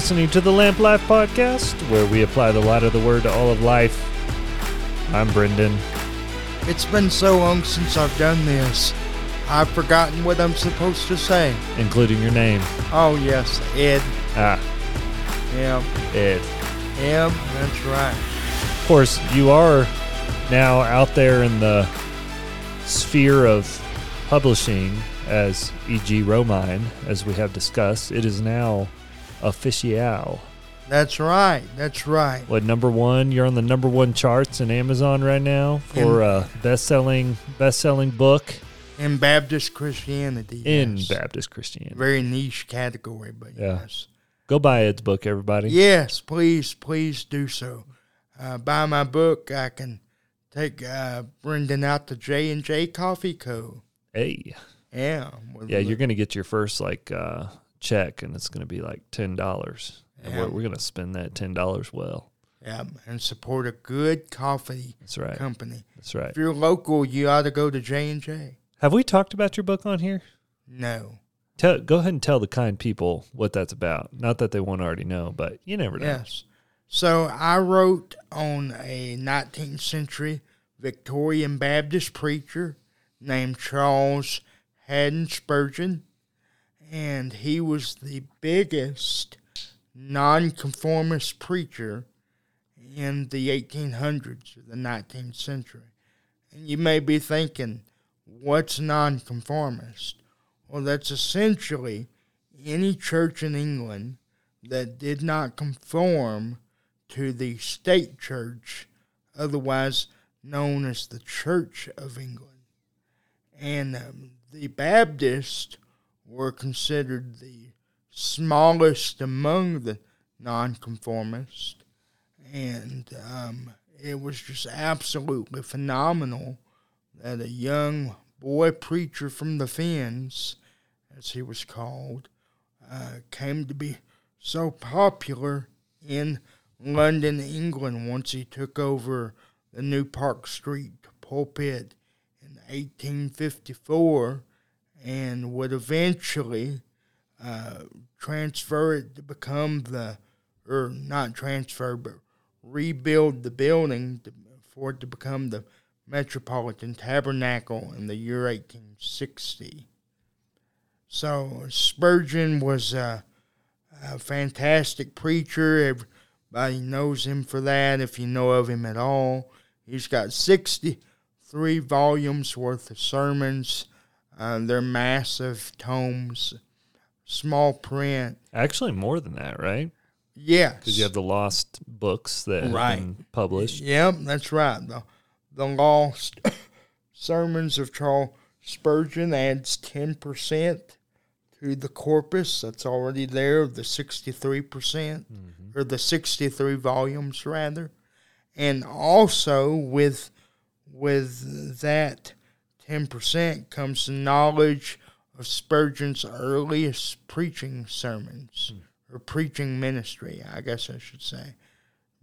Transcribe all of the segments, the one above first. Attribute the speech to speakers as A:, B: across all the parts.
A: Listening to the Lamp Life Podcast, where we apply the light of the word to all of life. I'm Brendon.
B: It's been so long since I've done this. I've forgotten what I'm supposed to say.
A: including your name.
B: Oh, yes, Ed.
A: Ah,
B: Yeah,
A: Ed.
B: yeah, that's right.
A: Of course, you are now out there in the sphere of publishing as E.G. Romine, as we have discussed. It is now official.
B: That's right. That's right.
A: What number one? You're on the number one charts in Amazon right now for a best-selling best-selling book
B: In Baptist Christianity.
A: in
B: yes.
A: Baptist Christianity.
B: Very niche category, but
A: Yeah.
B: yes.
A: Go buy Ed's book, everybody.
B: Yes, please, please do so. Uh, buy my book. I can take uh, Brendon out to J and J Coffee Co.
A: Hey,
B: Yeah.
A: yeah, you're gonna get your first like uh, check, and it's gonna be like ten dollars, and
B: Yeah.
A: we're, we're gonna spend that ten dollars well.
B: Yeah, and support a good coffee
A: That's right.
B: company.
A: That's right.
B: If you're local, you ought to go to J and J.
A: Have we talked about your book on here?
B: No.
A: Tell, go ahead and tell the kind people what that's about. Not that they won't already know, but you never know.
B: Yes. So I wrote on a 19th century Victorian Baptist preacher named Charles Haddon Spurgeon, and he was the biggest nonconformist preacher in the 1800s or the 19th century. And you may be thinking, what's nonconformist? Well, that's essentially any church in England that did not conform to the state church, otherwise known as the Church of England. And um, the Baptists were considered the smallest among the nonconformists. And um, it was just absolutely phenomenal that a young boy preacher from the Fens, as he was called, uh, came to be so popular in London, England, once he took over the New Park Street pulpit in 1854 and would eventually uh, transfer it to become the, or not transfer, but rebuild the building to, for it to become the Metropolitan Tabernacle in the year 1860. So Spurgeon was a, a fantastic preacher. Everybody knows him for that if you know of him at all. He's got 63 volumes worth of sermons. Uh, they're massive tomes, small print.
A: Actually, more than that, right?
B: Yes.
A: Because you have the lost books that have
B: Right.
A: been published.
B: Yep, that's right. The, the lost sermons of Charles Spurgeon adds 10% to the corpus that's already there, the 63%, percent or the 63 volumes, rather. And also with, with that 10% comes the knowledge of Spurgeon's earliest preaching sermons, or preaching ministry, I guess I should say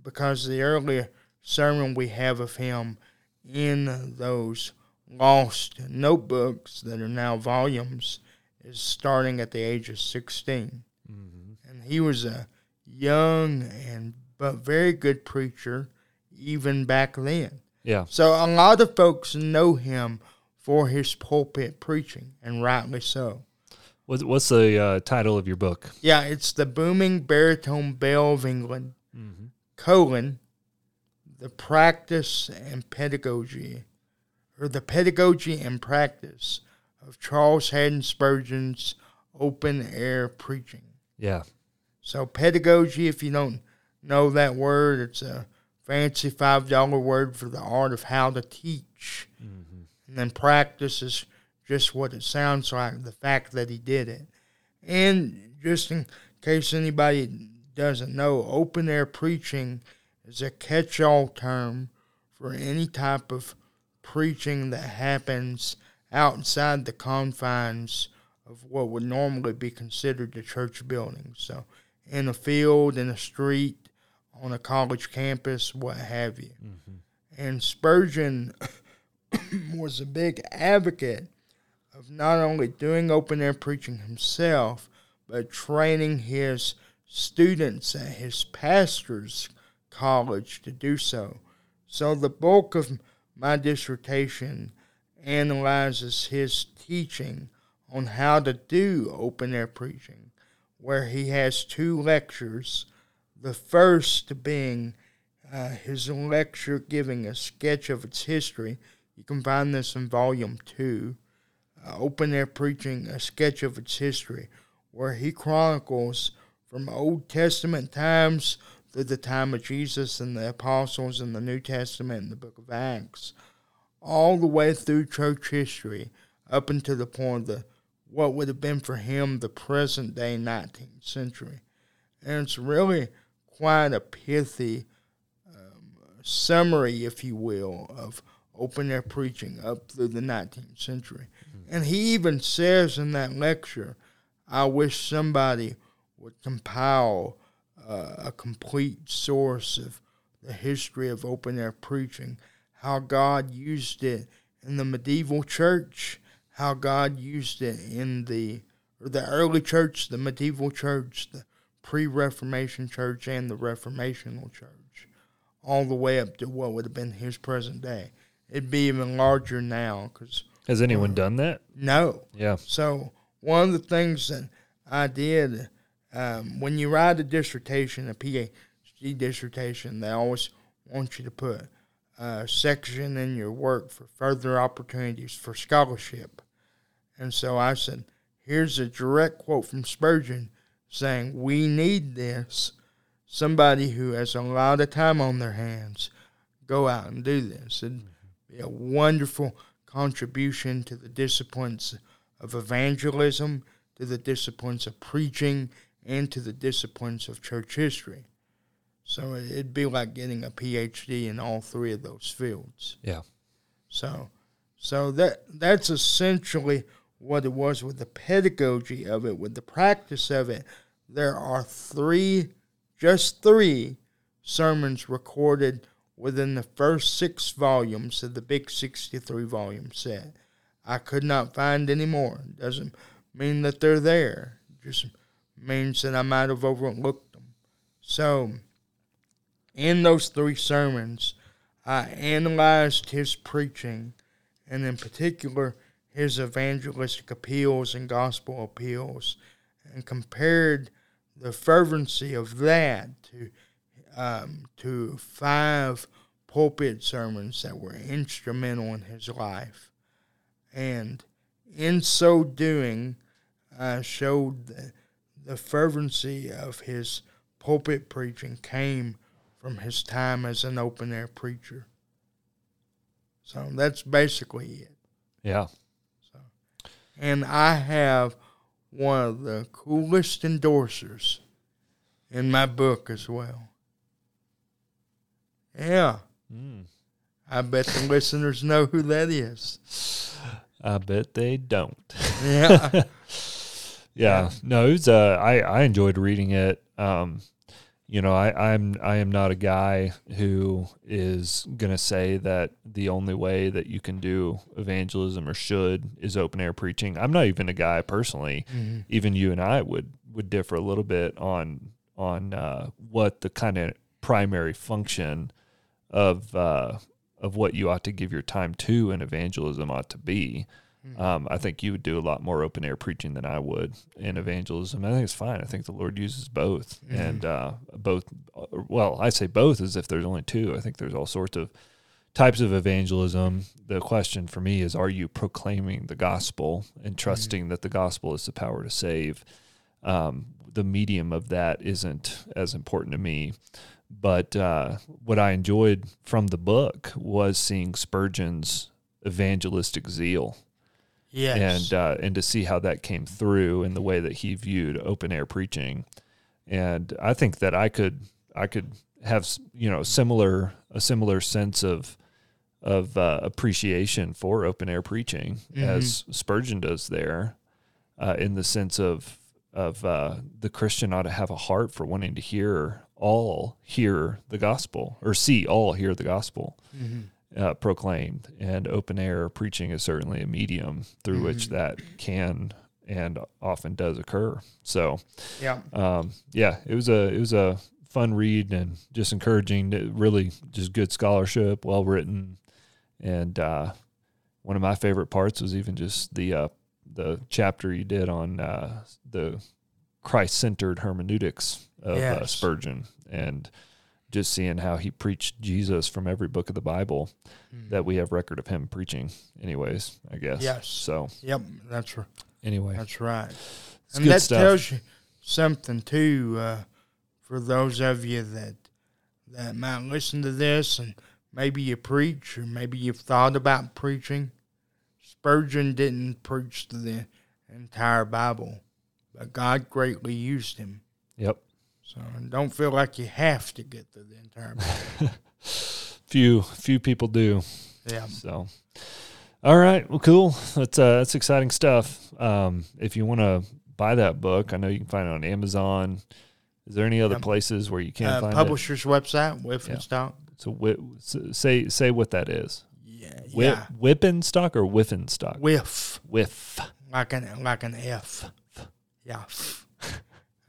B: because the earlier sermon we have of him in those lost notebooks that are now volumes is starting at the age of 16. Mm-hmm. And he was a young and but very good preacher even back then.
A: Yeah.
B: So a lot of folks know him for his pulpit preaching, and rightly so.
A: What's, what's the uh, title of your book?
B: Yeah, it's the booming baritone bell of England, colon, the practice and pedagogy, or the pedagogy and practice of Charles Haddon Spurgeon's open air preaching.
A: Yeah.
B: So pedagogy, if you don't know that word, it's a fancy five dollar word for the art of how to teach. And then practice is just what it sounds like, the fact that he did it. And just in case anybody doesn't know, open air preaching is a catch all term for any type of preaching that happens outside the confines of what would normally be considered the church building. So, in a field, in a street, on a college campus, what have you. Mm-hmm. And Spurgeon was a big advocate of not only doing open air preaching himself, but training his students at his pastor's college to do so. So the bulk of my dissertation analyzes his teaching on how to do open air preaching, where he has two lectures. The first being uh, his lecture giving a sketch of its history. You can find this in volume two. Uh, open air preaching, a sketch of its history, where he chronicles from Old Testament times through the time of Jesus and the apostles in the New Testament and the book of Acts, all the way through church history up until the point of the what would have been for him the present day 19th century. And it's really quite a pithy um, summary, if you will, of open air preaching up through the 19th century. And he even says in that lecture, I wish somebody would compile uh, a complete source of the history of open air preaching, how God used it in the medieval church, how God used it in the the early church, the medieval church, the pre-Reformation church, and the Reformational church, all the way up to what would have been his present day. It'd be even larger now because.
A: Has anyone uh, done that?
B: No.
A: Yeah.
B: So one of the things that I did um, when you write a dissertation, a PhD dissertation, they always want you to put a section in your work for further opportunities for scholarship. And so I said, here's a direct quote from Spurgeon saying, We need this. Somebody who has a lot of time on their hands, go out and do this. It'd be a wonderful contribution to the disciplines of evangelism, to the disciplines of preaching, and to the disciplines of church history. So it'd be like getting a PhD in all three of those fields.
A: Yeah.
B: So, so that that's essentially what it was with the pedagogy of it, with the practice of it. There are three, just three sermons recorded within the first six volumes of the big 63 volume set. I could not find any more. Doesn't mean that they're there. Just means that I might have overlooked them. So, in those three sermons, I analyzed his preaching, and in particular, his evangelistic appeals and gospel appeals, and compared the fervency of that to um, to five pulpit sermons that were instrumental in his life, and in so doing, I showed that the fervency of his pulpit preaching came from his time as an open air preacher. So that's basically it.
A: Yeah.
B: So, and I have one of the coolest endorsers in my book as well. Yeah. Mm. I bet the listeners know who that is.
A: I bet they don't.
B: Yeah.
A: Yeah, no, it was, uh, I I enjoyed reading it. Um, you know, I, I'm I am not a guy who is gonna say that the only way that you can do evangelism or should is open air preaching. I'm not even a guy personally. Mm-hmm. Even you and I would would differ a little bit on on uh, what the kind of primary function of uh, of what you ought to give your time to and evangelism ought to be. Mm-hmm. Um, I think you would do a lot more open air preaching than I would in evangelism. I think it's fine. I think the Lord uses both, mm-hmm. and uh, both. Well, I say both as if there's only two. I think there's all sorts of types of evangelism. The question for me is: Are you proclaiming the gospel and mm-hmm. trusting mm-hmm. that the gospel is the power to save? Um, the medium of that isn't as important to me. But uh, what I enjoyed from the book was seeing Spurgeon's evangelistic zeal
B: Yes.
A: And uh, and to see how that came through in the way that he viewed open air preaching, and I think that I could I could have you know similar a similar sense of of uh, appreciation for open air preaching mm-hmm. as Spurgeon does there, uh, in the sense of of uh, the Christian ought to have a heart for wanting to hear all hear the gospel or see all hear the gospel. Mm-hmm uh, proclaimed, and open air preaching is certainly a medium through mm-hmm. which that can and often does occur. So,
B: Yeah.
A: um, yeah, it was a it was a fun read and just encouraging. It Really, just good scholarship, well written, and uh, one of my favorite parts was even just the uh, the chapter you did on uh, the Christ centered hermeneutics of uh, Spurgeon and just seeing how he preached Jesus from every book of the Bible that we have record of him preaching. Anyways, I guess.
B: Yes.
A: So
B: Yep. That's right.
A: anyway,
B: that's right. and that
A: stuff.
B: tells you something too uh, for those of you that that might listen to this and maybe you preach or maybe you've thought about preaching. Spurgeon didn't preach the entire Bible, but God greatly used him.
A: yep.
B: So don't feel like you have to get through the entire Bible.
A: Few few people do.
B: yeah.
A: So, all right, well, cool. That's uh, that's exciting stuff. Um, if you want to buy that book, I know you can find it on Amazon. Is there any other
B: Yep.
A: places where you can
B: Uh,
A: find it?
B: publisher's website, Wipf
A: Yeah.
B: and Stock.
A: So, whi- s- say say what that is.
B: Yeah.
A: Whip,
B: yeah.
A: whipping stock or whiffing stock?
B: Whiff.
A: Whiff.
B: like an like an F. Yeah.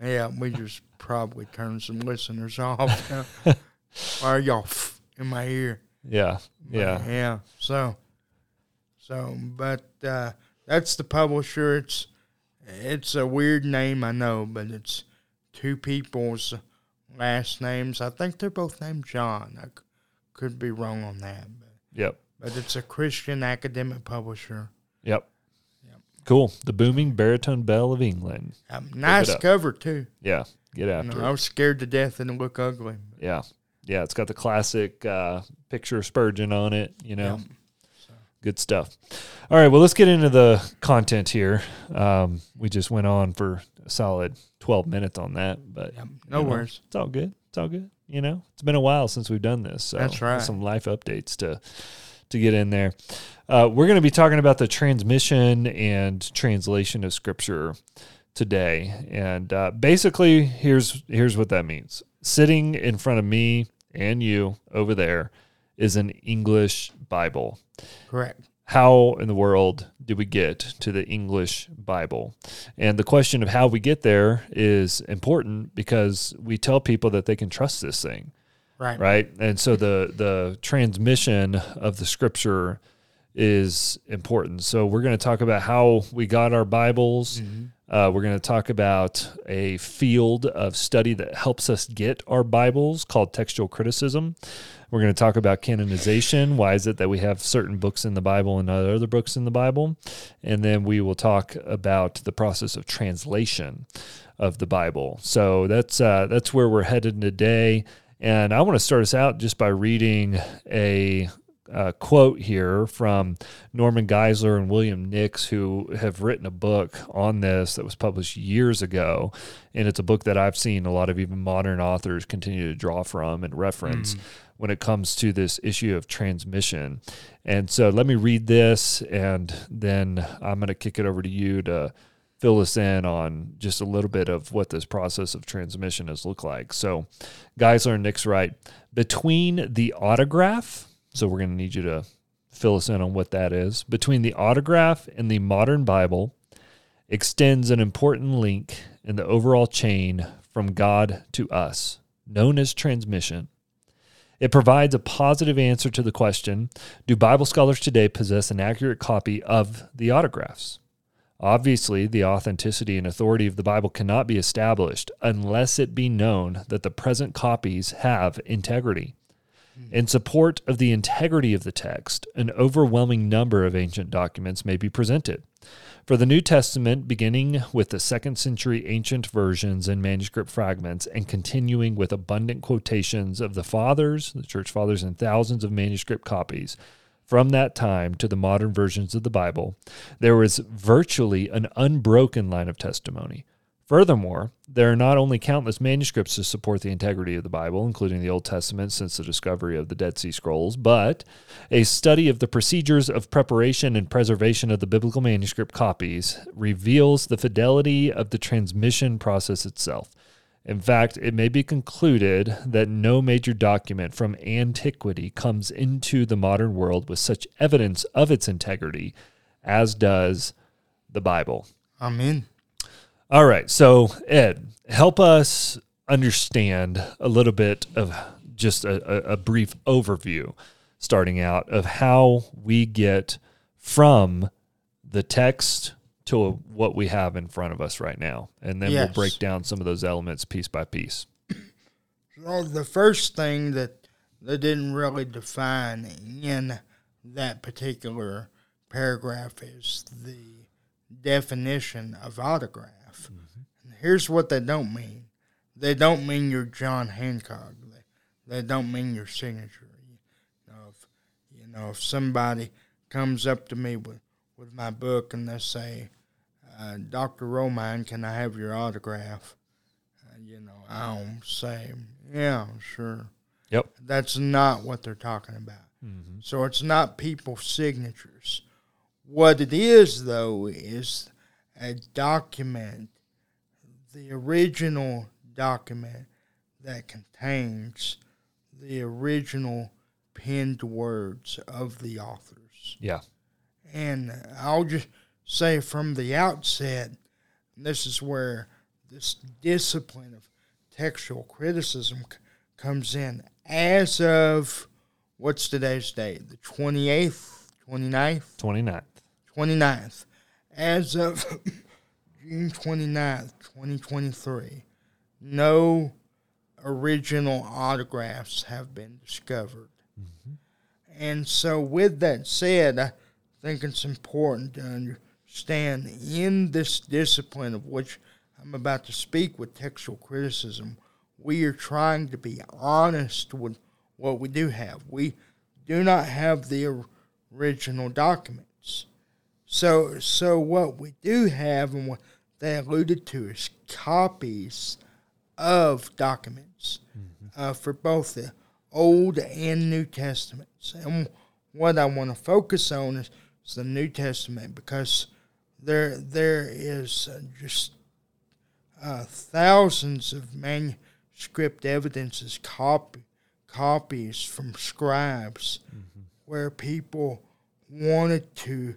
B: Yeah, we just probably turned some listeners off. Why are y'all in my ear?
A: Yeah, yeah,
B: Yeah. So so but uh that's the publisher. It's it's a weird name, I know, but it's two people's last names. I think they're both named John. I c- could be wrong on that, but
A: yep,
B: but it's a Christian academic publisher.
A: yep. Cool. The booming baritone bell of England.
B: Um, nice cover too.
A: Yeah, get after it.
B: I was scared to death and it looked ugly.
A: Yeah, yeah. It's got the classic uh, picture of Spurgeon on it. You know.
B: Yeah.
A: Good stuff. All right, well, let's get into the content here. Um, we just went on for a solid 12 minutes on that, but
B: Yeah, no
A: you know,
B: worries.
A: It's all good. It's all good. You know, it's been a while since we've done this. So
B: That's right.
A: Some life updates to to get in there. Uh, we're going to be talking about the transmission and translation of Scripture today, and uh, basically, here's here's what that means. Sitting in front of me and you over there is an English Bible
B: Correct.
A: how in the world do we get to the English Bible? And the question of how we get there is important because we tell people that they can trust this thing,
B: Right.
A: right? And so the the transmission of the scripture is important. So we're going to talk about how we got our Bibles. Uh, we're going to talk about a field of study that helps us get our Bibles called textual criticism. We're going to talk about canonization. Why is it that we have certain books in the Bible and not other books in the Bible? And then we will talk about the process of translation of the Bible. So that's uh, that's where we're headed today. And I want to start us out just by reading a uh, quote here from Norman Geisler and William Nix, who have written a book on this that was published years ago. And it's a book that I've seen a lot of even modern authors continue to draw from and reference when it comes to this issue of transmission. And so let me read this, and then I'm going to kick it over to you to fill us in on just a little bit of what this process of transmission has looked like. So, Geisler and Nix right. between the autograph, so we're going to need you to fill us in on what that is. Between the autograph and the modern Bible extends an important link in the overall chain from God to us, known as transmission. It provides a positive answer to the question Do Bible scholars today possess an accurate copy of the autographs? Obviously, the authenticity and authority of the Bible cannot be established unless it be known that the present copies have integrity. Hmm. In support of the integrity of the text, an overwhelming number of ancient documents may be presented. For the New Testament, beginning with the second century ancient versions and manuscript fragments, and continuing with abundant quotations of the Fathers, the Church Fathers, and thousands of manuscript copies, from that time to the modern versions of the Bible, there was virtually an unbroken line of testimony. Furthermore, there are not only countless manuscripts to support the integrity of the Bible, including the Old Testament since the discovery of the Dead Sea Scrolls, but a study of the procedures of preparation and preservation of the biblical manuscript copies reveals the fidelity of the transmission process itself. In fact, it may be concluded that no major document from antiquity comes into the modern world with such evidence of its integrity as does the Bible.
B: Amen.
A: All right. So, Ed, help us understand a little bit of just a, a, brief overview starting out of how we get from the text to what we have in front of us right now. And then
B: Yes.
A: we'll break down some of those elements piece by piece.
B: Well, the first thing that they didn't really define in that particular paragraph is the definition of autograph. And here's what they don't mean. They don't mean your John Hancock. They, they don't mean your signature. You know, if, you know, if somebody comes up to me with, with my book and they say, uh, Dr. Romine, can I have your autograph? Uh, you know, I'll say, yeah, sure.
A: Yep.
B: That's not what they're talking about.
A: Mm-hmm.
B: So it's not people's signatures. What it is, though, is a document, the original document that contains the original penned words of the authors.
A: Yeah.
B: And I'll just say from the outset, this is where this discipline of textual criticism c- comes in. As of what's today's date? The 28th, 29th?
A: 29th.
B: 29th. As of June 29th, 2023, no original autographs have been discovered. Mm-hmm. And so, with that said, I think it's important to understand in this discipline of which I'm about to speak with textual criticism, we are trying to be honest with what we do have. We do not have the original documents. So, so what we do have, and what they alluded to, is copies of documents uh, for both the Old and New Testaments. And what I want to focus on is, is the New Testament because there there is uh, just uh, thousands of manuscript evidences, copy, copies from scribes, where people wanted to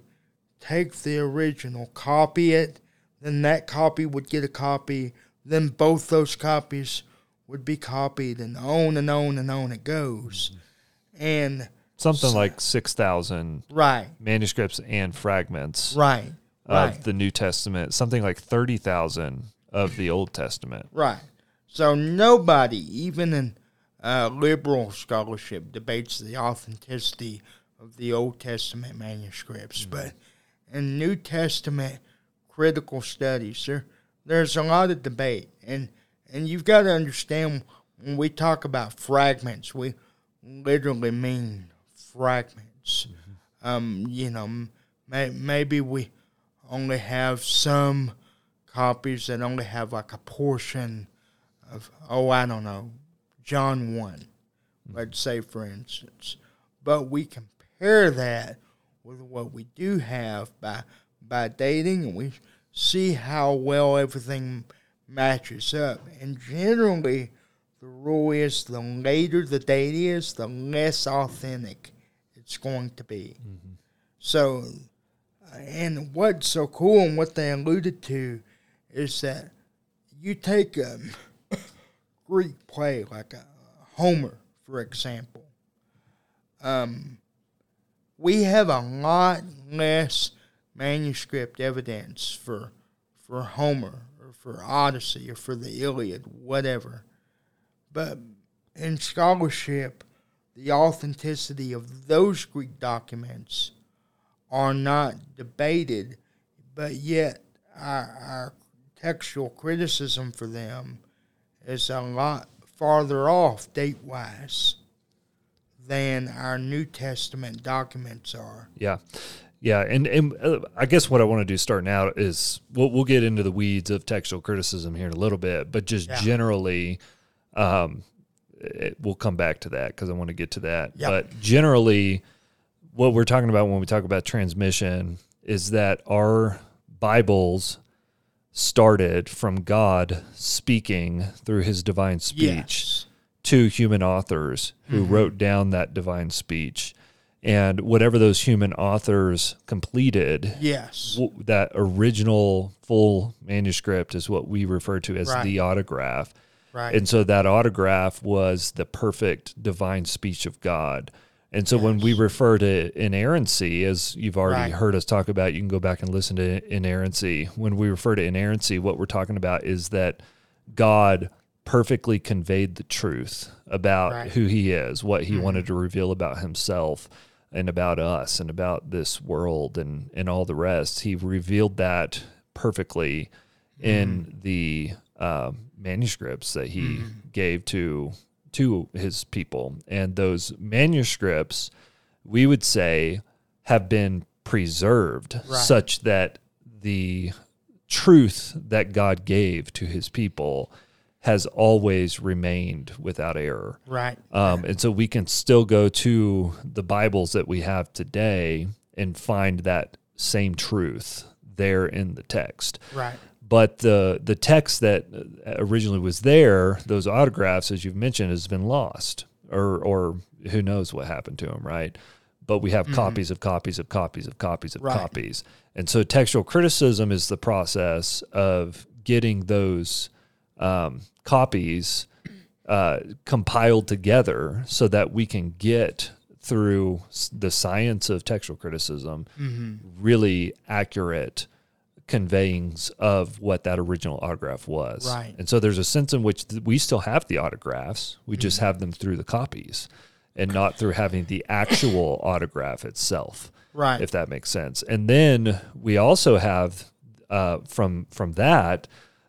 B: take the original, copy it, then that copy would get a copy, then both those copies would be copied, and on and on and on it goes. And
A: Something like 6,000
B: right,
A: manuscripts and fragments.
B: Right,
A: of
B: right.
A: the New Testament, something like 30,000 of the Old Testament.
B: Right. So nobody, even in uh, liberal scholarship, debates the authenticity of the Old Testament manuscripts. But in New Testament critical studies, there there's a lot of debate, and and you've got to understand when we talk about fragments, we literally mean fragments. Um, you know, may, maybe we only have some copies that only have like a portion of oh I don't know John one, let's say for instance, but we compare that with what we do have by by dating, and we see how well everything matches up. And generally, the rule is the later the date is, the less authentic it's going to be. So, uh, and what's so cool and what they alluded to is that you take a Greek play like a Homer, for example. Um, we have a lot less manuscript evidence for for Homer or for Odyssey or for the Iliad, whatever. But in scholarship, the authenticity of those Greek documents are not debated, but yet our, our textual criticism for them is a lot farther off date wise than our New Testament documents are.
A: Yeah. Yeah, and, and uh, I guess what I want to do starting out is we'll, we'll get into the weeds of textual criticism here in a little bit, but just
B: Yeah.
A: generally, um, it, we'll come back to that because I want to get to that.
B: Yeah.
A: But generally, what we're talking about when we talk about transmission is that our Bibles started from God speaking through His divine speech
B: Yes.
A: to human authors who mm-hmm. wrote down that divine speech. and whatever those human authors completed,
B: Yes.
A: w- that original full manuscript is what we refer to as
B: Right.
A: the autograph.
B: Right.
A: And so that autograph was the perfect divine speech of God. And so when we refer to inerrancy, as you've already
B: Right.
A: heard us talk about, you can go back and listen to inerrancy. When we refer to inerrancy, what we're talking about is that God perfectly conveyed the truth about
B: Right.
A: who he is, what he
B: Mhm.
A: wanted to reveal about himself and about us and about this world and, and all the rest. He revealed that perfectly in the um, manuscripts that he gave to to his people, and those manuscripts, we would say, have been preserved
B: Right.
A: such that the truth that God gave to his people has always remained without error.
B: right.
A: Um, and so we can still go to the Bibles that we have today and find that same truth there in the text.
B: right.
A: But the the text that originally was there, those autographs, as you've mentioned, has been lost, or or who knows what happened to them, right? But we have copies of copies of copies of copies of
B: Right.
A: copies, and so textual criticism is the process of getting those um, copies uh, compiled together so that we can get through the science of textual criticism
B: Mm-hmm.
A: really accurate conveyings of what that original autograph was.
B: Right.
A: And so there's a sense in which th- we still have the autographs, we just
B: Mm-hmm.
A: have them through the copies and not through having the actual autograph itself
B: Right.
A: if that makes sense. And then we also have uh, from from that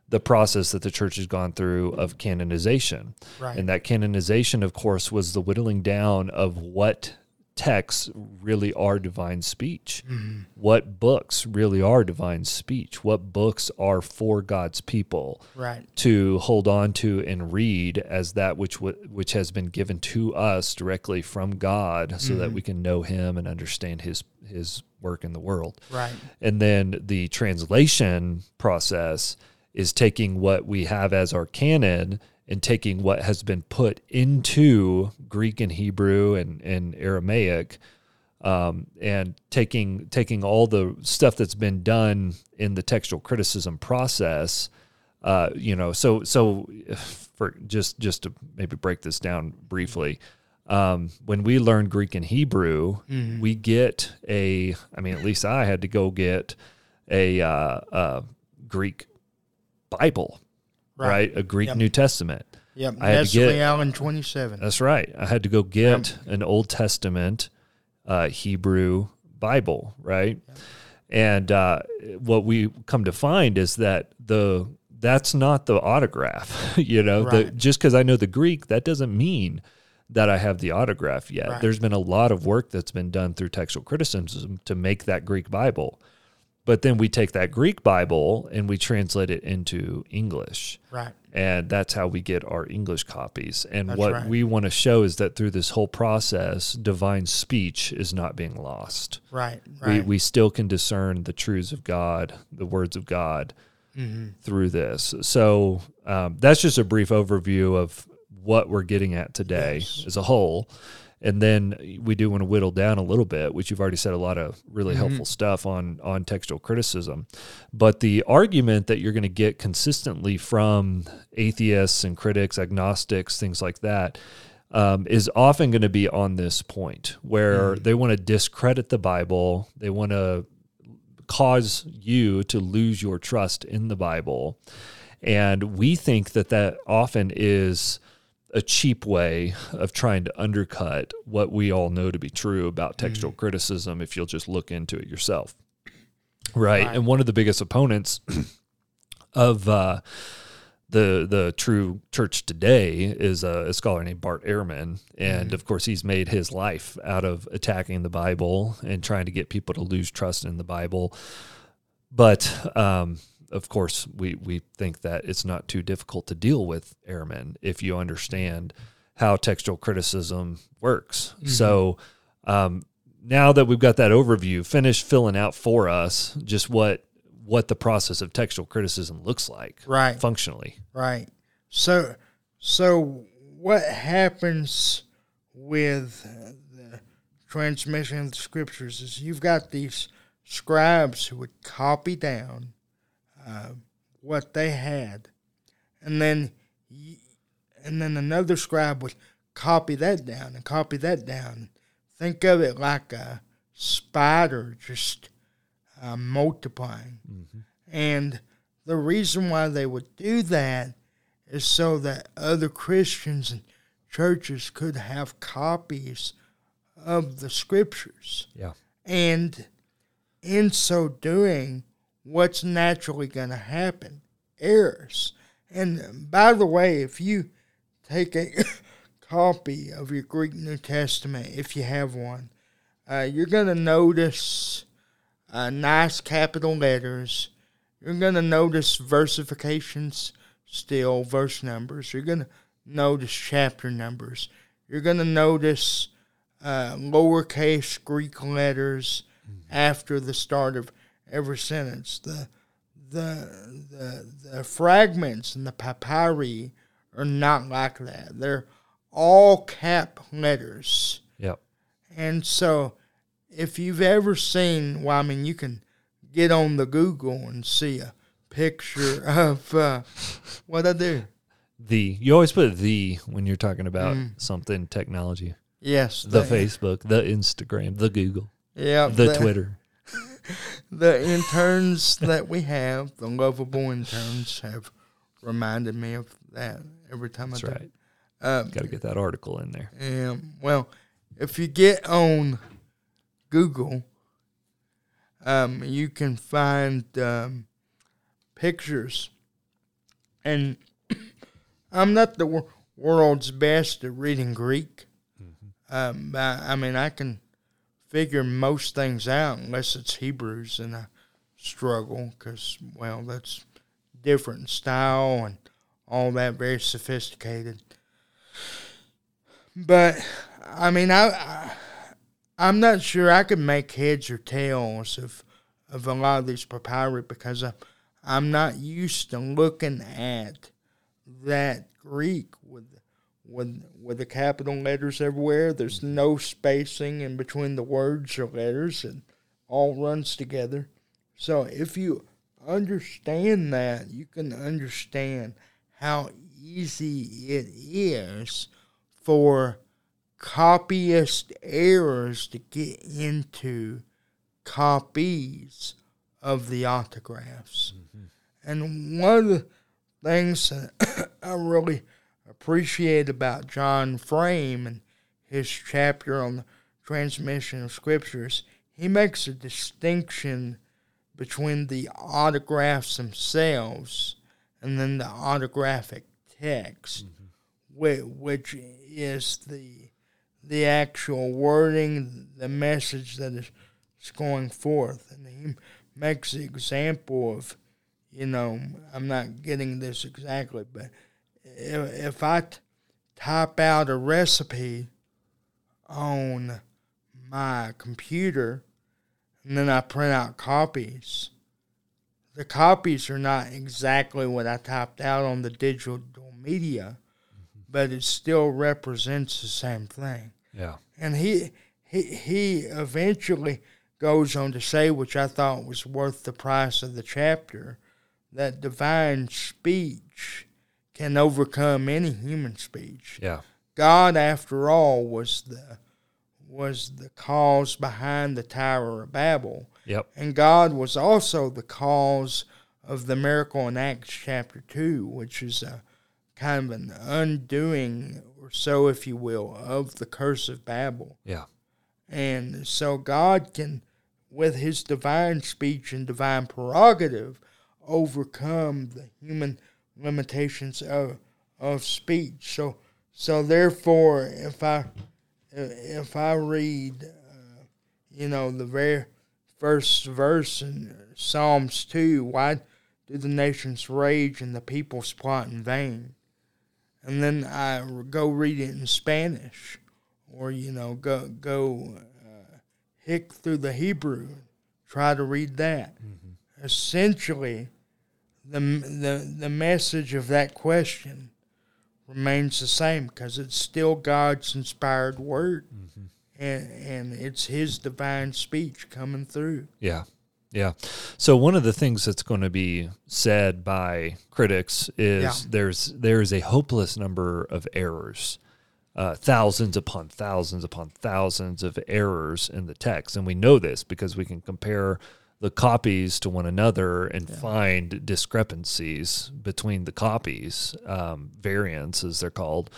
A: the process that the church has gone through of canonization.
B: Right.
A: And that canonization, of course, was the whittling down of what texts really are divine speech,
B: Mm-hmm.
A: what books really are divine speech, what books are for God's people
B: right.
A: to hold on to and read as that which w- which has been given to us directly from God, so that we can know Him and understand His His work in the world.
B: Right.
A: And then the translation process is taking what we have as our canon and taking what has been put into Greek and Hebrew and, and Aramaic um, and taking taking all the stuff that's been done in the textual criticism process. Uh, you know, so so for just just to maybe break this down briefly, um, when we learn Greek and Hebrew, we get a. I mean, at least I had to go get a uh, uh, Greek Bible,
B: Right.
A: right? A Greek
B: Yep.
A: New Testament.
B: Yep.
A: I had to get-
B: Aland 27.
A: That's right. I had to go get an Old Testament uh, Hebrew Bible, right? And uh, what we come to find is that the that's not the autograph. you know, the, just because I know the Greek, that doesn't mean that I have the autograph yet.
B: Right.
A: There's been a lot of work that's been done through textual criticism to make that Greek Bible. But then we take that Greek Bible and we translate it into English
B: Right.
A: and that's how we get our English copies. And
B: That's
A: what
B: right.
A: we want to show is that through this whole process, divine speech is not being lost.
B: Right.
A: We, we still can discern the truths of God, the words of God
B: mm-hmm.
A: through this. So um, that's just a brief overview of what we're getting at today
B: Yes.
A: as a whole. And then we do want to whittle down a little bit, which you've already said a lot of really helpful stuff on on textual criticism. But the argument that you're going to get consistently from atheists and critics, agnostics, things like that, um, is often going to be on this point where they want to discredit the Bible. They want to cause you to lose your trust in the Bible. And we think that that often is a cheap way of trying to undercut what we all know to be true about textual criticism if you'll just look into it yourself. Right.
B: Right.
A: And one of the biggest opponents of uh, the the true church today is a, a scholar named Bart Ehrman, and of course he's made his life out of attacking the Bible and trying to get people to lose trust in the Bible. But um, of course, we we think that it's not too difficult to deal with Ehrman if you understand how textual criticism works. So. Um, now that we've got that overview, finish filling out for us just what what the process of textual criticism looks like
B: Right.
A: functionally.
B: Right. So, so what happens with the transmission of the scriptures is you've got these scribes who would copy down uh, what they had, and then and then another scribe would copy that down and copy that down. Think of it like a spider just uh, multiplying, mm-hmm. and the reason why they would do that is so that other Christians and churches could have copies of the scriptures.
A: Yeah.
B: And in so doing, what's naturally going to happen? Errors. And by the way, if you take a copy of your Greek New Testament, if you have one, uh, you're going to notice uh, nice capital letters. You're going to notice versifications still, verse numbers. You're going to notice chapter numbers. You're going to notice uh, lowercase Greek letters mm-hmm. after the start of every sentence. The, the, the, the fragments and the papyri are not like that. They're all cap letters.
A: Yep.
B: And so if you've ever seen, well, I mean, you can get on the Google and see a picture of uh, what I do.
A: The you always put the when you're talking about mm. something technology.
B: Yes,
A: the, the Facebook, the Instagram, the Google,
B: yeah,
A: the, the Twitter.
B: The interns that we have, the lovable interns, have reminded me of that every time
A: That's
B: I
A: do. right. Um, Got to get that article in there.
B: Yeah. Well, if you get on Google, um, you can find um, pictures, and I'm not the wor- world's best at reading Greek. Mm-hmm. Um, but, I mean, I can figure most things out unless it's Hebrews, and I struggle because, well, that's different style and all that, very sophisticated. But I mean, I, I I'm not sure I could make heads or tails of of a lot of these papyri because I, I'm not used to looking at that Greek with with with the capital letters everywhere. There's no spacing in between the words or letters. It all runs together. So if you understand that, you can understand how easy it is for copyist errors to get into copies of the autographs. Mm-hmm. And one of the things that I really appreciate about John Frame and his chapter on the transmission of scriptures, he makes a distinction between the autographs themselves and then the autographic text, mm-hmm. which is the the actual wording, the message that is going forth. And he makes the example of, you know, I'm not getting this exactly, but if, if I type out a recipe on my computer and then I print out copies, the copies are not exactly what I typed out on the digital media but it still represents the same thing.
A: Yeah.
B: And he he he eventually goes on to say, which I thought was worth the price of the chapter, that divine speech can overcome any human speech.
A: Yeah.
B: God, after all, was the was the cause behind the Tower of Babel.
A: Yep.
B: And God was also the cause of the miracle in Acts chapter two, which is a kind of an undoing, or so, if you will, of the curse of Babel.
A: Yeah.
B: And so God can, with his divine speech and divine prerogative, overcome the human limitations of, of speech. So, so therefore, if I if I read, uh, you know, the very first verse in Psalms two, why do the nations rage and the peoples plot in vain? and then I go read it in Spanish, or you know, go go uh, hick through the Hebrew, try to read that. Mm-hmm. Essentially, the the the message of that question remains the same because it's still God's inspired word. Mm-hmm. and and it's His divine speech coming through.
A: Yeah. Yeah. So one of the things that's going to be said by critics is
B: Yeah.
A: there's there is a hopeless number of errors. Uh, thousands upon thousands upon thousands of errors in the text. And we know this because we can compare the copies to one another and find discrepancies between the copies, um, variants as they're called.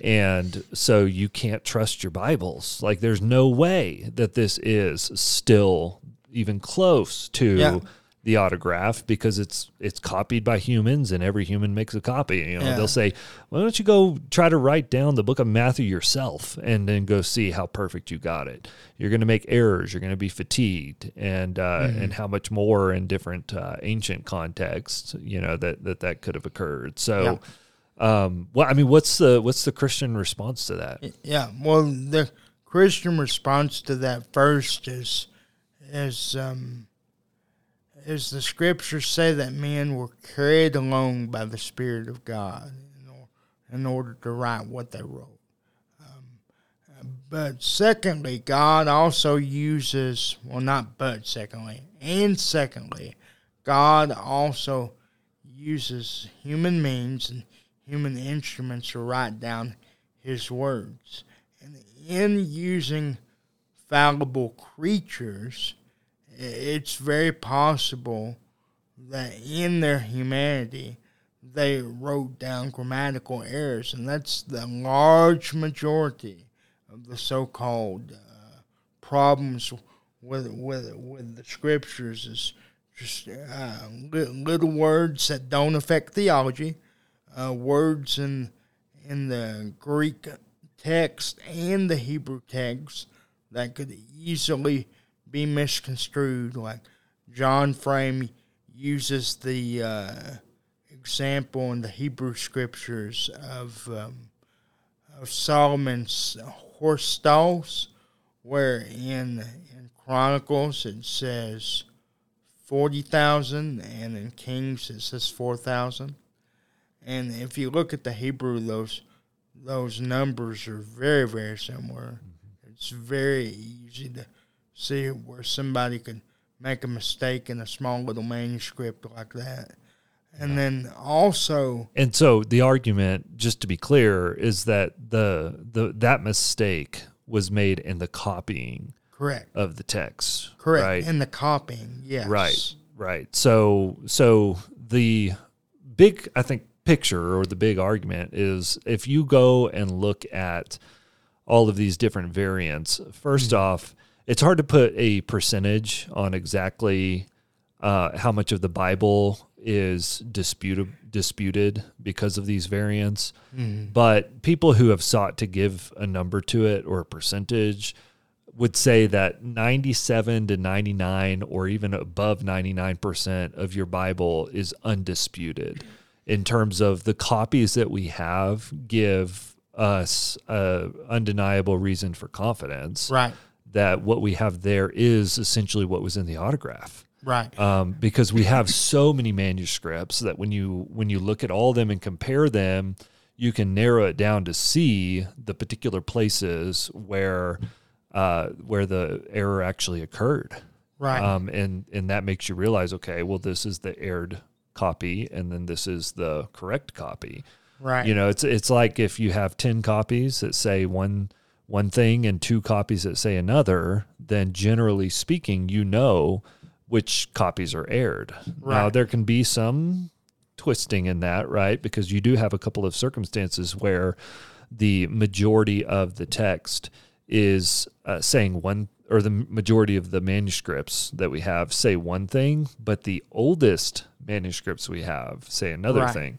A: And so you can't trust your Bibles. Like there's no way that this is still even close to
B: Yeah.
A: The autograph because it's it's copied by humans and every human makes a copy. You know,
B: Yeah.
A: they'll say, "Why don't you go try to write down the book of Matthew yourself and then go see how perfect you got it? You're going to make errors. You're going to be fatigued, and uh, and how much more in different uh, ancient contexts, you know, that that that could have occurred. So." Um, well, I mean, what's the what's the Christian response to that?
B: Yeah, well, the Christian response to that first is, is, um, is the scriptures say that men were carried along by the Spirit of God in, or, in order to write what they wrote. Um, but secondly, God also uses, well, not but secondly, and secondly, God also uses human means and human instruments to write down his words. And in using fallible creatures, it's very possible that in their humanity, they wrote down grammatical errors, and that's the large majority of the so-called uh, problems with with with the scriptures is just uh, little words that don't affect theology, uh, words in in the Greek text and the Hebrew text that could easily be misconstrued. Like John Frame uses the uh, example in the Hebrew scriptures of um, of Solomon's horse stalls, where in in Chronicles it says forty thousand, and in Kings it says four thousand. And if you look at the Hebrew, those those numbers are very very similar. It's very easy to see where somebody could make a mistake in a small little manuscript like that. And then also,
A: And so the argument, just to be clear, is that the the that mistake was made in the copying
B: correct,
A: of the text.
B: correct,
A: Right.
B: in the copying, yes,
A: Right. Right. So so the big I think picture or the big argument is if you go and look at all of these different variants, 1st mm-hmm. off, it's hard to put a percentage on exactly uh, how much of the Bible is disputed disputed because of these variants. But people who have sought to give a number to it or a percentage would say that 97 to 99 or even above 99% of your Bible is undisputed. In terms of the copies that we have give us a undeniable reason for confidence.
B: Right,
A: that what we have there is essentially what was in the autograph
B: right,
A: um, because we have so many manuscripts that when you when you look at all of them and compare them, you can narrow it down to see the particular places where uh, where the error actually occurred,
B: right,
A: um, and and that makes you realize, okay, well, this is the erred copy, and then this is the correct copy.
B: right.
A: You know, it's it's like if you have ten copies that say one one thing and two copies that say another, then generally speaking, you know which copies are aired. Now there can be some twisting in that, right? Because you do have a couple of circumstances where the majority of the text is uh, saying one or the majority of the manuscripts that we have say one thing, but the oldest manuscripts we have say another
B: Right.
A: thing.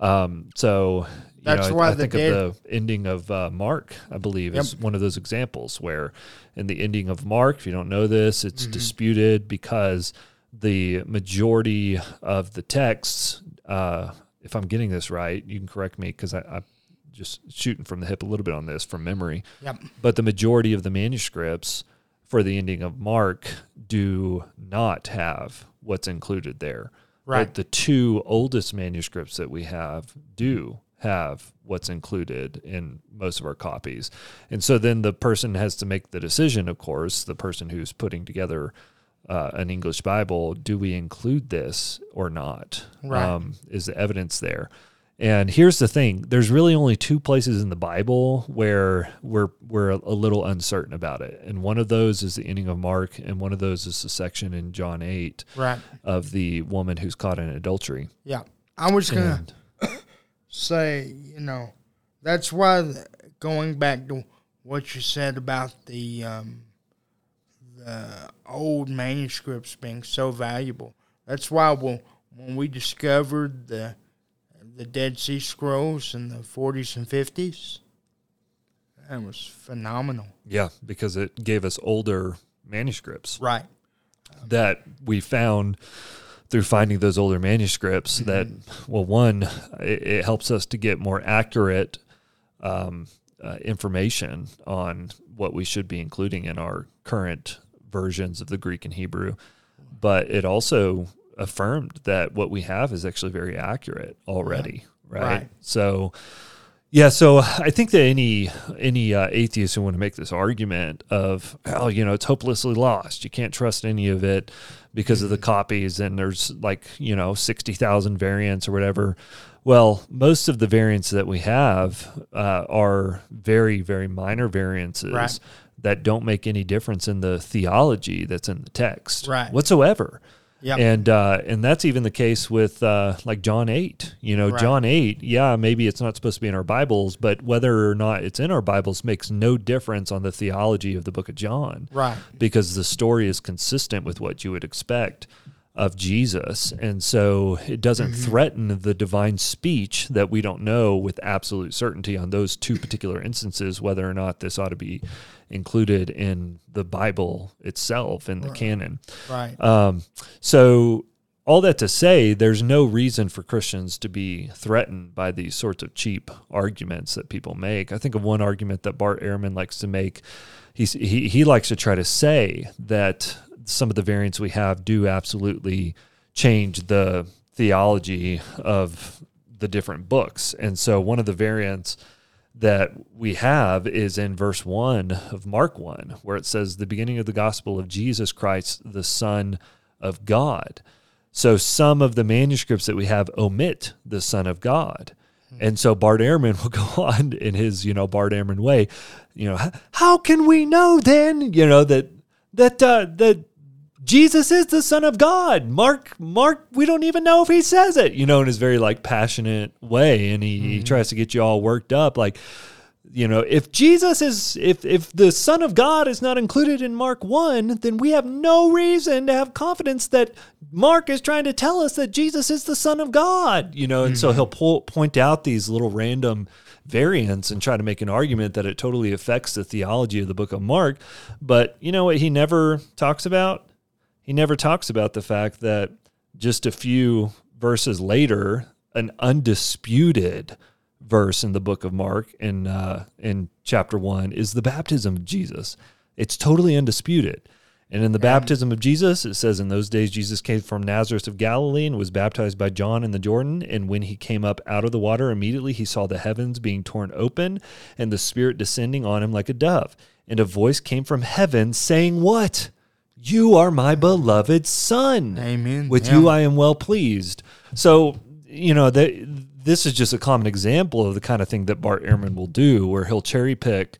A: Um, so
B: That's
A: know, I-
B: why
A: I,
B: the
A: think
B: dead-
A: of the ending of uh, Mark, I believe, is one of those examples where in the ending of Mark, if you don't know this, it's
B: Mm-hmm.
A: disputed because the majority of the texts, uh, if I'm getting this right, you can correct me because I, I'm just shooting from the hip a little bit on this from memory.
B: Yep.
A: But the majority of the manuscripts for the ending of Mark do not have what's included there.
B: Right.
A: But the two oldest manuscripts that we have do have what's included in most of our copies. And so then the person has to make the decision, of course, the person who's putting together uh, an English Bible, do we include this or not?
B: Right.
A: Um, is the evidence there? And here's the thing: there's really only two places in the Bible where we're we're a, little uncertain about it, and one of those is the ending of Mark, and one of those is the section in John eight
B: Right.
A: of the woman who's caught in adultery.
B: Yeah. I was gonna
A: And
B: say, you know, that's why the, going back to what you said about the um, the old manuscripts being so valuable. That's why when, when we discovered the the Dead Sea Scrolls in the 40s and 50s, that was phenomenal.
A: yeah, because it gave us older manuscripts.
B: Right.
A: that we found through finding those older manuscripts that well one it, it helps us to get more accurate um, uh, information on what we should be including in our current versions of the greek and hebrew. But it also affirmed that what we have is actually very accurate already right,
B: Right.
A: so yeah, so I think that any any uh, atheist who want to make this argument of oh, you know, it's hopelessly lost. You can't trust any of it because of the copies, and there's like you know sixty thousand variants or whatever. Well, most of the variants that we have uh, are very very minor variances
B: Right.
A: that don't make any difference in the theology that's in the text
B: Right.
A: whatsoever. And uh, and that's even the case with uh, like John eight. You know,
B: Right.
A: John eight. Yeah, maybe it's not supposed to be in our Bibles, but whether or not it's in our Bibles makes no difference on the theology of the Book of John,
B: Right.
A: because the story is consistent with what you would expect of Jesus, and so it doesn't threaten the divine speech that we don't know with absolute certainty on those two particular instances whether or not this ought to be included in the Bible itself in the canon.
B: Right.
A: Um, so all that to say, there's no reason for Christians to be threatened by these sorts of cheap arguments that people make. I think of one argument that Bart Ehrman likes to make. He's, he he likes to try to say that some of the variants we have do absolutely change the theology of the different books, and so one of the variants that we have is in verse 1 of Mark 1, where it says, The beginning of the gospel of Jesus Christ, the Son of God. So some of the manuscripts that we have omit the Son of God. And so Bart Ehrman will go on in his, you know, Bart Ehrman way, you know, how can we know then, you know, that that uh, that Jesus is the Son of God. Mark, Mark, we don't even know if he says it, you know, in his very like passionate way. And he, he mm-hmm. tries to get you all worked up. Like, you know, if Jesus is, if, if the Son of God is not included in Mark 1, then we have no reason to have confidence that Mark is trying to tell us that Jesus is the Son of God, you know, and so mm-hmm. he'll po- point out these little random variants and try to make an argument that it totally affects the theology of the book of Mark. But you know what he never talks about? He never talks about the fact that just a few verses later, an undisputed verse in the book of Mark in uh, in chapter one is the baptism of Jesus. It's totally undisputed. And in the baptism of Jesus, it says, In those days, Jesus came from Nazareth of Galilee and was baptized by John in the Jordan. And when he came up out of the water, immediately he saw the heavens being torn open and the Spirit descending on him like a dove. And a voice came from heaven saying, What? You are my beloved Son.
B: Amen.
A: With
B: Yeah.
A: you I am well pleased. So, you know, that this is just a common example of the kind of thing that Bart Ehrman will do, where he'll cherry pick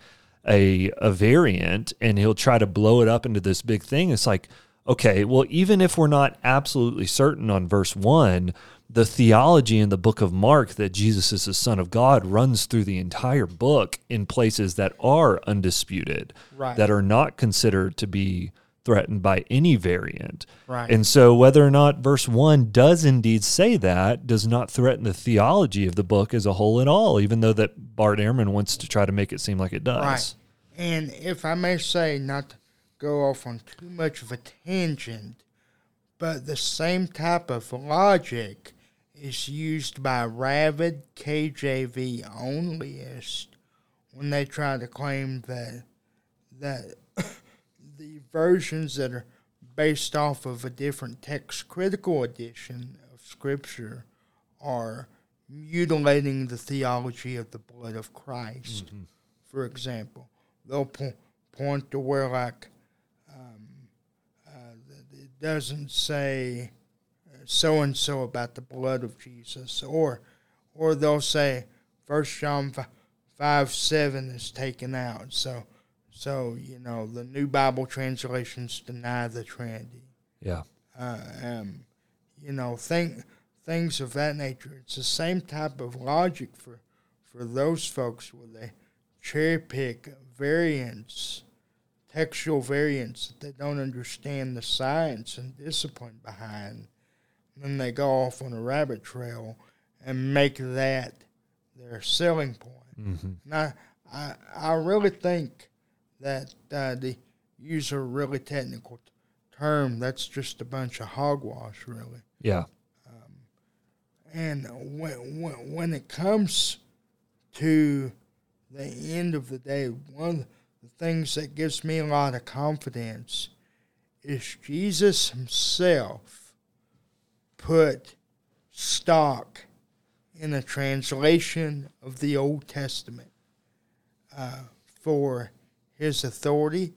A: a, a variant and he'll try to blow it up into this big thing. It's like, okay, well, even if we're not absolutely certain on verse one, the theology in the book of Mark that Jesus is the Son of God runs through the entire book in places that are undisputed,
B: Right.
A: that are not considered to be threatened by any variant.
B: Right.
A: And so, whether or not verse 1 does indeed say that, does not threaten the theology of the book as a whole at all, even though that Bart Ehrman wants to try to make it seem like it does.
B: Right. And if I may say, not to go off on too much of a tangent, but the same type of logic is used by rabid KJV onlyists when they try to claim that that the versions that are based off of a different text critical edition of Scripture are mutilating the theology of the blood of Christ. Mm-hmm. For example, they'll po- point to where like um, uh, it doesn't say so and so about the blood of Jesus, or or they'll say First John five seven is taken out. So so you know the New Bible translations deny the Trinity.
A: Yeah.
B: Uh, um, you know, think things of that nature. It's the same type of logic for for those folks where they cherry pick variants, textual variants that they don't understand the science and discipline behind. And then they go off on a rabbit trail and make that their selling point. Mm-hmm. Now, I, I really think that uh, the use a really technical term, that's just a bunch of hogwash, really.
A: Yeah.
B: Um, and when, when, when it comes to the end of the day, one of the things that gives me a lot of confidence is Jesus himself put stock in a translation of the Old Testament uh, for his authority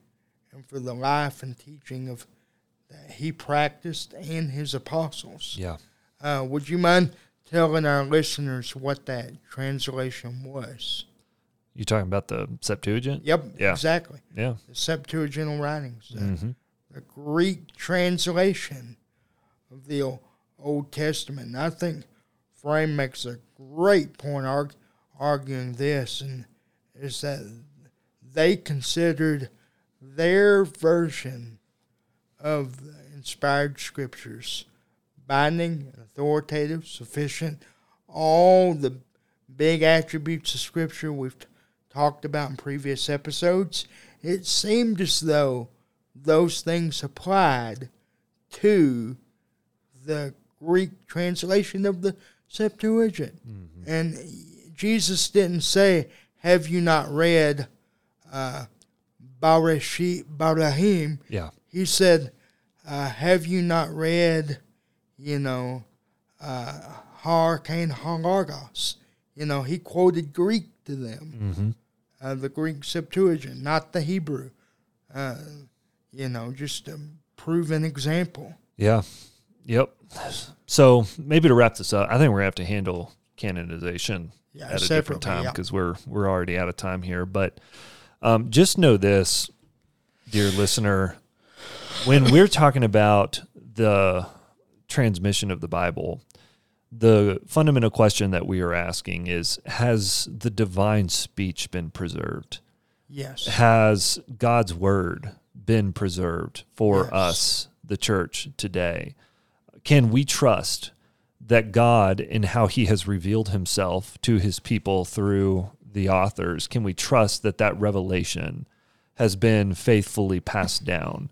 B: and for the life and teaching of that he practiced and his apostles.
A: Yeah.
B: Uh, would you mind telling our listeners what that translation was?
A: You talking about the Septuagint?
B: Yep. Yeah. Exactly.
A: Yeah.
B: The Septuagintal writings, the, mm-hmm. the Greek translation of the Old Testament. And I think Frame makes a great point arg- arguing this, and is that they considered their version of the inspired scriptures binding, authoritative, sufficient, all the big attributes of scripture we've t- talked about in previous episodes. It seemed as though those things applied to the Greek translation of the Septuagint. Mm-hmm. And Jesus didn't say, Have you not read uh, Barahim?
A: Yeah.
B: He said, uh, Have you not read, you know, uh, Har Kain Hargos? You know, he quoted Greek to them, mm-hmm. uh, the Greek Septuagint, not the Hebrew. Uh, you know, just a proven example.
A: Yeah. Yep. So maybe to wrap this up, I think we're gonna have to handle canonization yeah, at a different time because yeah. we're we're already out of time here. But um, just know this, dear listener, when we're talking about the transmission of the Bible, the fundamental question that we are asking is: Has the divine speech been preserved?
B: Yes.
A: Has God's word been preserved for yes. us, the church, today? can we trust that God, in how He has revealed Himself to His people through the authors, can we trust that that revelation has been faithfully passed down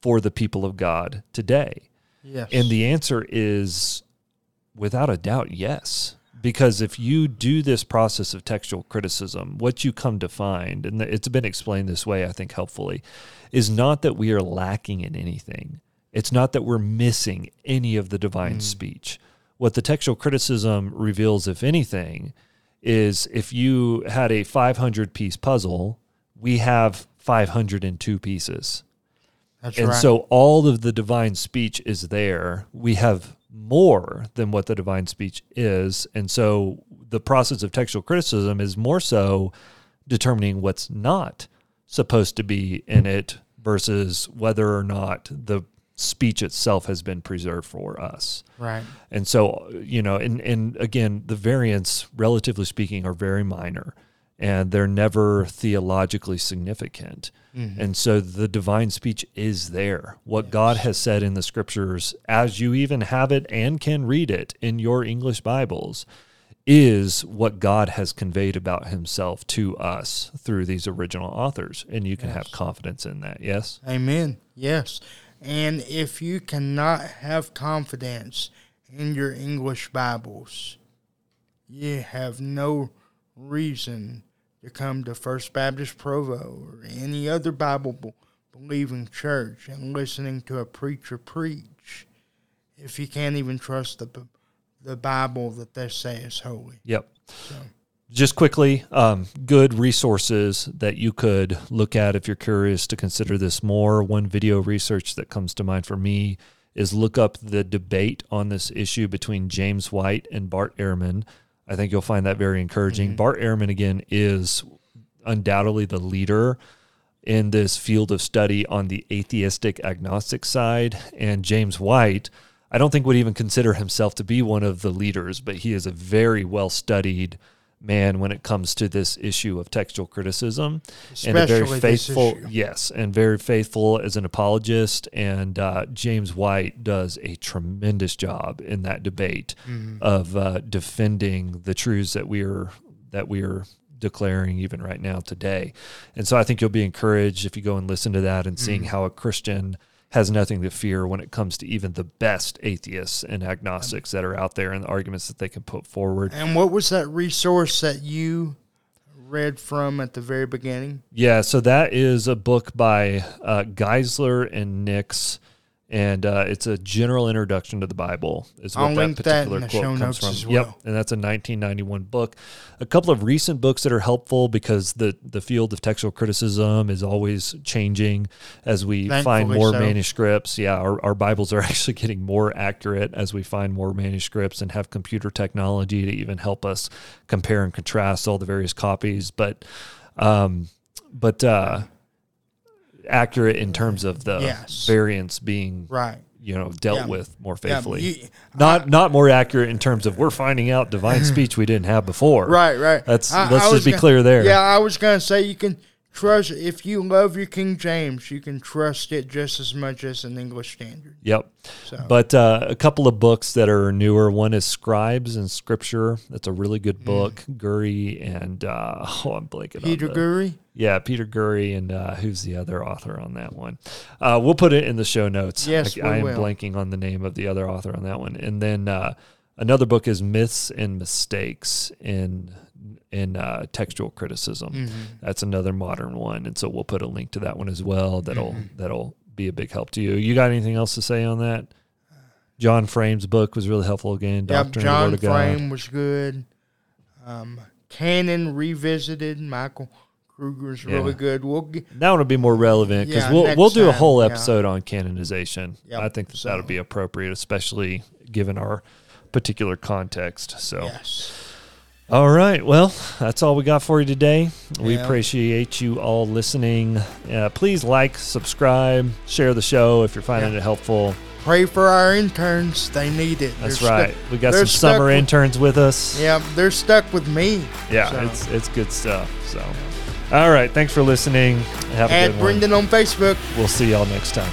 A: for the people of God today?
B: Yes.
A: And the answer is without a doubt, yes. Because if you do this process of textual criticism, what you come to find, and it's been explained this way, I think helpfully, is not that we are lacking in anything it's not that we're missing any of the divine mm. speech. What the textual criticism reveals, if anything, is if you had a 500 piece puzzle, we have 502 pieces.
B: That's
A: and
B: right.
A: so all of the divine speech is there. We have more than what the divine speech is. And so the process of textual criticism is more so determining what's not supposed to be in it versus whether or not the speech itself has been preserved for us.
B: Right.
A: And so, you know, and, and again, the variants, relatively speaking, are very minor and they're never theologically significant. Mm-hmm. And so the divine speech is there. What yes. God has said in the scriptures, as you even have it and can read it in your English Bibles, is what God has conveyed about himself to us through these original authors. And you can yes. have confidence in that. Yes?
B: Amen. Yes. And if you cannot have confidence in your English Bibles, you have no reason to come to First Baptist Provo or any other Bible believing church and listening to a preacher preach if you can't even trust the the Bible that they say is holy.
A: Yep. Just quickly, um, good resources that you could look at if you're curious to consider this more. One video research that comes to mind for me is look up the debate on this issue between James White and Bart Ehrman. I think you'll find that very encouraging. Bart Ehrman, again, is undoubtedly the leader in this field of study on the atheistic agnostic side. And James White, I don't think would even consider himself to be one of the leaders, but he is a very well studied man when it comes to this issue of textual criticism and a very faithful yes and very faithful as an apologist and uh, james white does a tremendous job in that debate
B: Mm-hmm.
A: of uh, defending the truths that we are that we are declaring even right now today and so i think you'll be encouraged if you go and listen to that and
B: Mm-hmm.
A: seeing how a christian has nothing to fear when it comes to even the best atheists and agnostics that are out there and the arguments that they can put forward
B: And what was that resource that you read from at the very beginning?
A: Yeah, so that is a book by uh, Geisler and Nix, and uh, it's a general introduction to the Bible. Is what
B: I'll
A: that
B: link that
A: particular
B: the
A: quote
B: show
A: comes
B: notes
A: from.
B: as
A: Yep, and that's a 1991 book. A couple of recent books that are helpful because the the field of textual criticism is always changing as we find more
B: so.
A: manuscripts. Yeah, our, our Bibles are actually getting more accurate as we find more manuscripts and have computer technology to even help us compare and contrast all the various copies. But um, but uh, accurate in terms of the
B: Yes.
A: variants being
B: Right.
A: you know dealt
B: Yeah.
A: with more
B: Yeah,
A: faithfully.
B: you-
A: not not more accurate in terms of we're finding out divine speech we didn't have before.
B: Right, right.
A: That's
B: I-
A: let's
B: I
A: just be
B: gonna-
A: clear there.
B: Yeah, I was gonna say you can trust if you love your King James, you can trust it just as much as an English Standard.
A: Yep.
B: So
A: But uh, a couple of books that are newer. One is Scribes and Scripture. That's a really good book. Gurry and uh, oh, I'm blanking.
B: Mm. Peter
A: on the,
B: Gurry.
A: Yeah, Peter Gurry and uh, who's the other author on that one? Uh, we'll put it in the show notes.
B: Yes,
A: I, I am
B: will.
A: blanking on the name of the other author on that one. And then uh, another book is Myths and Mistakes in in uh, textual criticism.
B: Mm-hmm.
A: That's another modern one, and so we'll put a link to that one as well. That'll
B: Mm-hmm.
A: that'll be a big help to you. You got anything else to say on that? John Frame's book was really helpful again.
B: Yep,
A: Doctrine of the
B: John
A: Word of God.
B: Frame was good. Um, Canon revisited. Michael Kruger's really good. We'll get,
A: That one will be more relevant because
B: Yeah,
A: we'll we'll do a whole
B: yeah.
A: episode on canonization.
B: Yep,
A: I think that
B: so-
A: that'll be appropriate, especially given our particular context. So,
B: yes.
A: All right, well, that's all we got for you today. We
B: Yeah.
A: appreciate you all listening. Uh, please like, subscribe, share the show if you're finding
B: Yeah.
A: it helpful.
B: Pray for our interns. They need it.
A: That's
B: They're
A: right.
B: Stuck,
A: we got some summer
B: with-
A: interns with us.
B: yeah, they're stuck with me.
A: Yeah,
B: So-
A: it's it's good stuff. So, all right, thanks for listening. Have a
B: Add
A: good one.
B: Brendon on Facebook.
A: We'll see y'all next time.